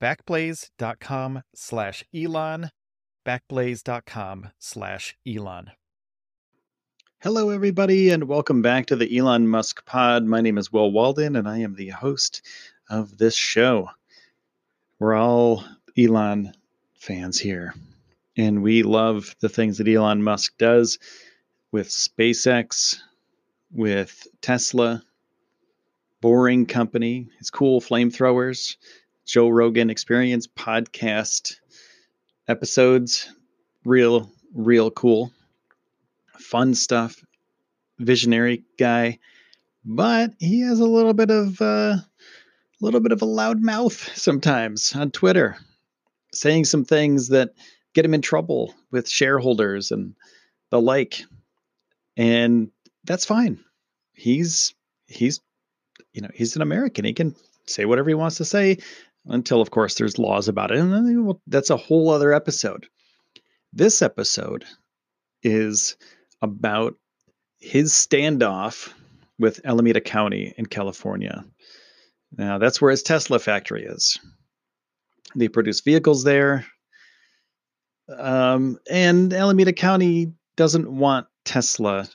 backblaze.com slash Elon, backblaze.com slash Elon. Hello, everybody, and welcome back to the Elon Musk Pod. My name is Will Walden, and I am the host of this show. We're all Elon fans here, and we love the things that Elon Musk does with SpaceX, with Tesla, Boring Company, his cool flamethrowers, Joe Rogan Experience podcast episodes. Real, real cool. Fun stuff. Visionary guy. But he has a little bit of uh, a little bit of a loud mouth sometimes on Twitter, saying some things that get him in trouble with shareholders and the like. And that's fine. He's he's you know, he's an American. He can say whatever he wants to say until, of course, there's laws about it. And then, that's a whole other episode. This episode is about his standoff with Alameda County in California. Now, that's where his Tesla factory is. They produce vehicles there. Um, and Alameda County doesn't want Tesla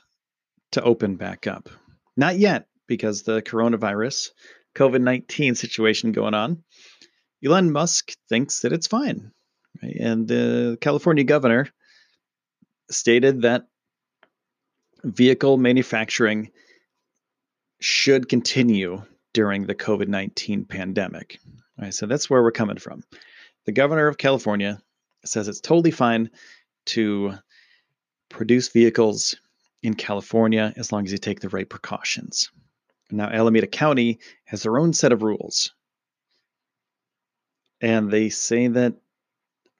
to open back up. Not yet, because the coronavirus, COVID 19 situation going on. Elon Musk thinks that it's fine. Right? And the California governor stated that vehicle manufacturing should continue during the COVID 19 pandemic. So that's where we're coming from. The governor of California says it's totally fine to produce vehicles in California as long as you take the right precautions. Now, Alameda County has their own set of rules and they say that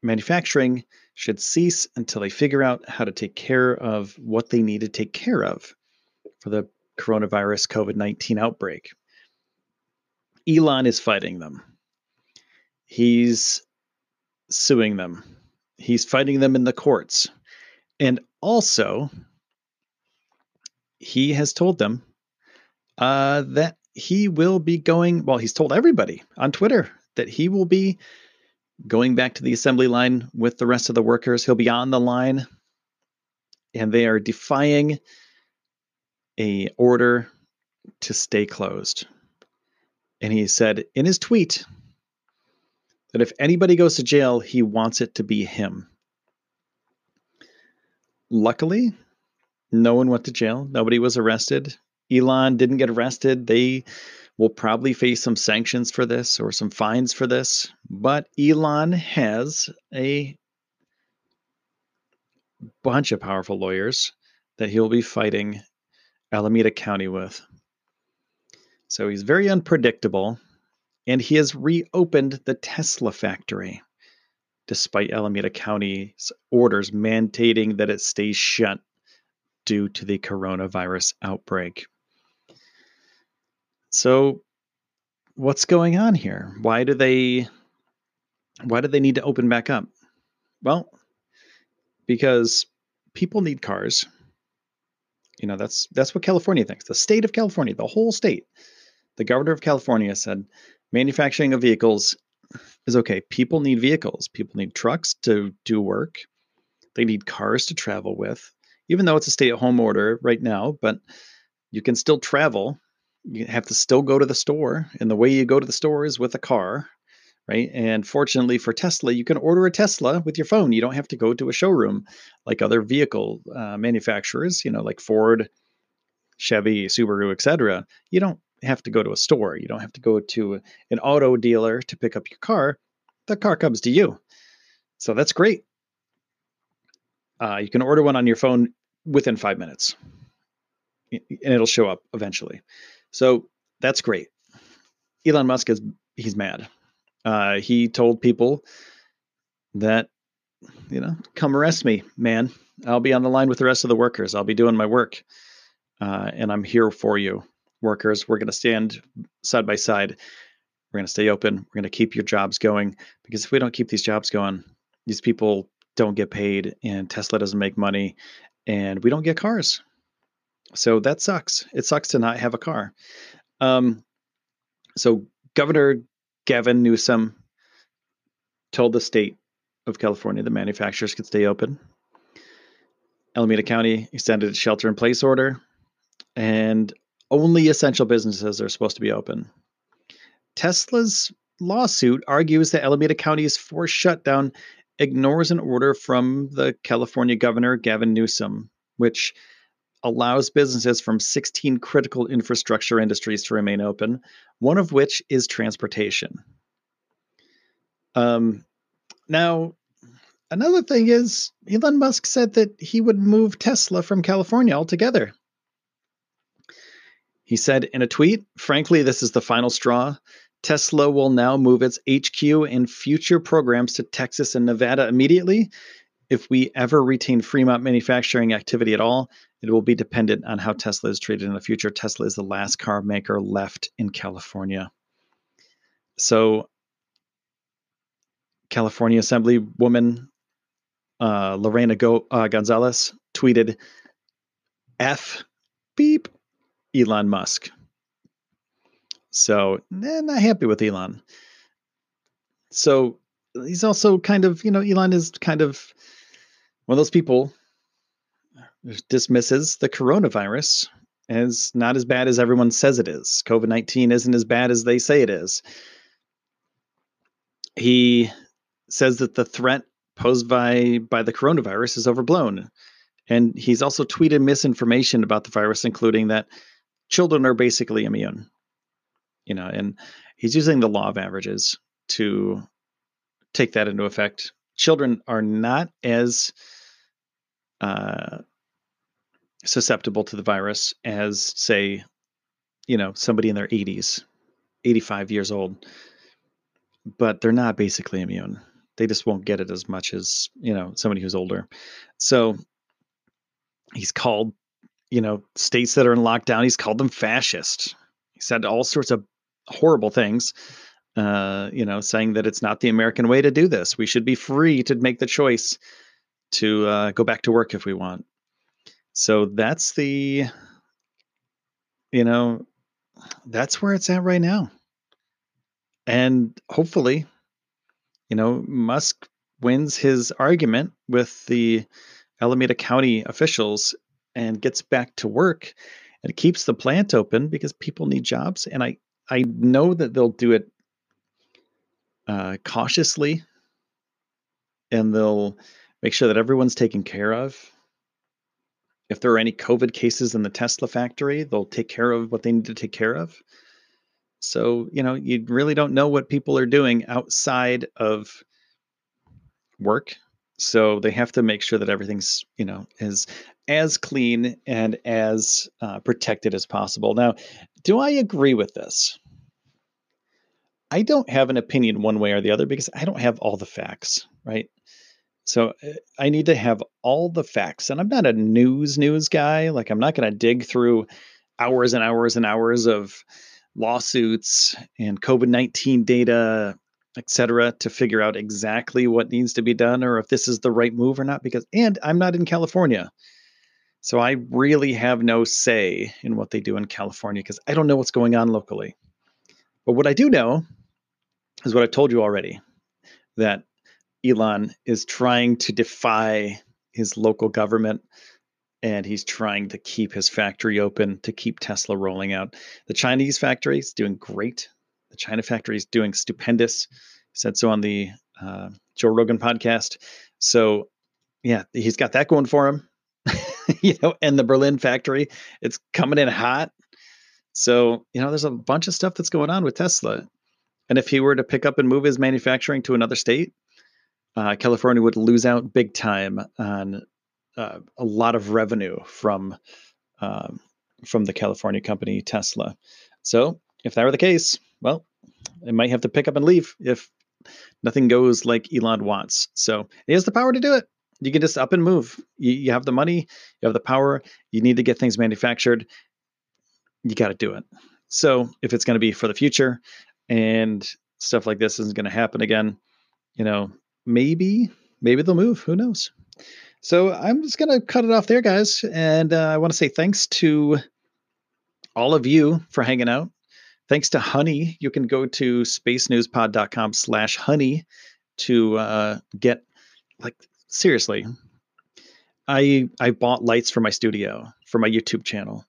manufacturing should cease until they figure out how to take care of what they need to take care of for the coronavirus COVID 19 outbreak. Elon is fighting them. He's suing them. He's fighting them in the courts. And also, he has told them uh, that he will be going, well, he's told everybody on Twitter that he will be going back to the assembly line with the rest of the workers. He'll be on the line and they are defying a order to stay closed. And he said in his tweet that if anybody goes to jail, he wants it to be him. Luckily, no one went to jail. Nobody was arrested. Elon didn't get arrested. They will probably face some sanctions for this or some fines for this. But Elon has a bunch of powerful lawyers that he'll be fighting Alameda County with. So he's very unpredictable, and he has reopened the Tesla factory despite Alameda County's orders mandating that it stays shut due to the coronavirus outbreak. So what's going on here? Why do they why do they need to open back up? Well, because people need cars. You know, that's that's what California thinks. The state of California, the whole state. The governor of California said manufacturing of vehicles is okay. People need vehicles. People need trucks to do work. They need cars to travel with. Even though it's a stay-at-home order right now, but you can still travel. You have to still go to the store, and the way you go to the store is with a car right? And fortunately for Tesla, you can order a Tesla with your phone. You don't have to go to a showroom like other vehicle uh, manufacturers, you know, like Ford, Chevy, Subaru, etc. You don't have to go to a store. You don't have to go to an auto dealer to pick up your car. The car comes to you. So that's great. Uh, you can order one on your phone within five minutes, and it'll show up eventually. So that's great. Elon Musk is he's mad uh, he told people that, you know, come arrest me, man. I'll be on the line with the rest of the workers. I'll be doing my work. Uh, and I'm here for you, workers. We're going to stand side by side. We're going to stay open. We're going to keep your jobs going because if we don't keep these jobs going, these people don't get paid and Tesla doesn't make money and we don't get cars. So that sucks. It sucks to not have a car. Um, so Governor Gavin Newsom told the state of California the manufacturers could stay open. Alameda County extended its shelter in place order, and only essential businesses are supposed to be open. Tesla's lawsuit argues that Alameda County's forced shutdown ignores an order from the California governor, Gavin Newsom, which allows businesses from 16 critical infrastructure industries to remain open, one of which is transportation. Um, now, another thing is Elon Musk said that he would move Tesla from California altogether. He said in a tweet, frankly, this is the final straw. Tesla will now move its HQ and future programs to Texas and Nevada immediately. If we ever retain Fremont manufacturing activity at all, it will be dependent on how Tesla is treated in the future. Tesla is the last car maker left in California. So, California Assemblywoman uh, Lorena Go- uh, Gonzalez tweeted, F beep Elon Musk. So, eh, not happy with Elon. So, he's also kind of, you know, Elon is kind of one of those people dismisses the coronavirus as not as bad as everyone says it is. COVID 19 isn't as bad as they say it is. He says that the threat posed by, by the coronavirus is overblown. And he's also tweeted misinformation about the virus, including that children are basically immune. You know, and he's using the law of averages to take that into effect. Children are not as uh, susceptible to the virus as, say, you know, somebody in their 80s, 85 years old, but they're not basically immune. They just won't get it as much as, you know, somebody who's older. So he's called, you know, states that are in lockdown, he's called them fascist. He said all sorts of horrible things, uh, you know, saying that it's not the American way to do this. We should be free to make the choice to uh, go back to work if we want. So that's the, you know, that's where it's at right now. And hopefully, you know, Musk wins his argument with the Alameda County officials and gets back to work and keeps the plant open because people need jobs. And I, I know that they'll do it uh, cautiously and they'll make sure that everyone's taken care of. If there are any COVID cases in the Tesla factory, they'll take care of what they need to take care of. So, you know, you really don't know what people are doing outside of work. So they have to make sure that everything's, you know, is as clean and as uh, protected as possible. Now, do I agree with this? I don't have an opinion one way or the other because I don't have all the facts, right? So uh, I need to have all the facts. And I'm not a news news guy. Like I'm not going to dig through hours and hours and hours of lawsuits and COVID-19 data, et cetera, to figure out exactly what needs to be done or if this is the right move or not. Because, and I'm not in California. So I really have no say in what they do in California because I don't know what's going on locally. But what I do know is what I've told you already that Elon is trying to defy his local government and he's trying to keep his factory open to keep Tesla rolling out. The Chinese factory is doing great. The China factory is doing stupendous. He said so on the uh, Joe Rogan podcast. So, yeah, he's got that going for him. you know, and the Berlin factory, it's coming in hot. So, you know, there's a bunch of stuff that's going on with Tesla. And if he were to pick up and move his manufacturing to another state, uh, California would lose out big time on uh, a lot of revenue from um, from the California company Tesla. So if that were the case, well, it might have to pick up and leave if nothing goes like Elon wants. So he has the power to do it. You can just up and move. You, you have the money, you have the power. You need to get things manufactured. You got to do it. So if it's going to be for the future and stuff like this isn't going to happen again, you know, maybe maybe they'll move. Who knows? So I'm just gonna cut it off there, guys, and uh, I want to say thanks to all of you for hanging out. Thanks to Honey, you can go to spacenewspod.com slash honey to uh, get like seriously. I I bought lights for my studio for my YouTube channel,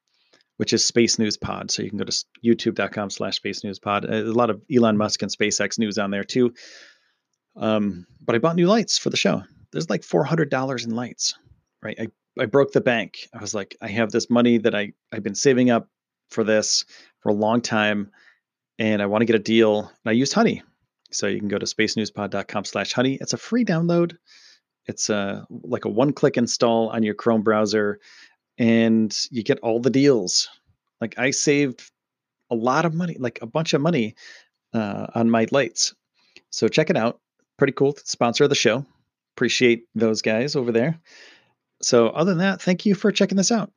which is Space News Pod. So you can go to youtube.com slash space news pod. A lot of Elon Musk and SpaceX news on there too. Um, but I bought new lights for the show. There's like $400 in lights, right? I, I broke the bank. I was like, I have this money that I, I've been saving up for this for a long time and I want to get a deal. And I used Honey. So you can go to spacenewspod.com slash honey. It's a free download. It's a, like a one click install on your Chrome browser and you get all the deals. Like I saved a lot of money, like a bunch of money uh, on my lights. So check it out pretty cool sponsor of the show. Appreciate those guys over there. So, other than that, thank you for checking this out.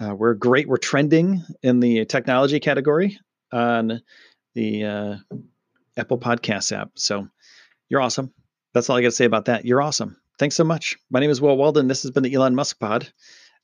Uh, we're great. We're trending in the technology category on the uh, Apple Podcasts app. So, you're awesome. That's all I got to say about that. You're awesome. Thanks so much. My name is Will Walden. This has been the Elon Musk Pod,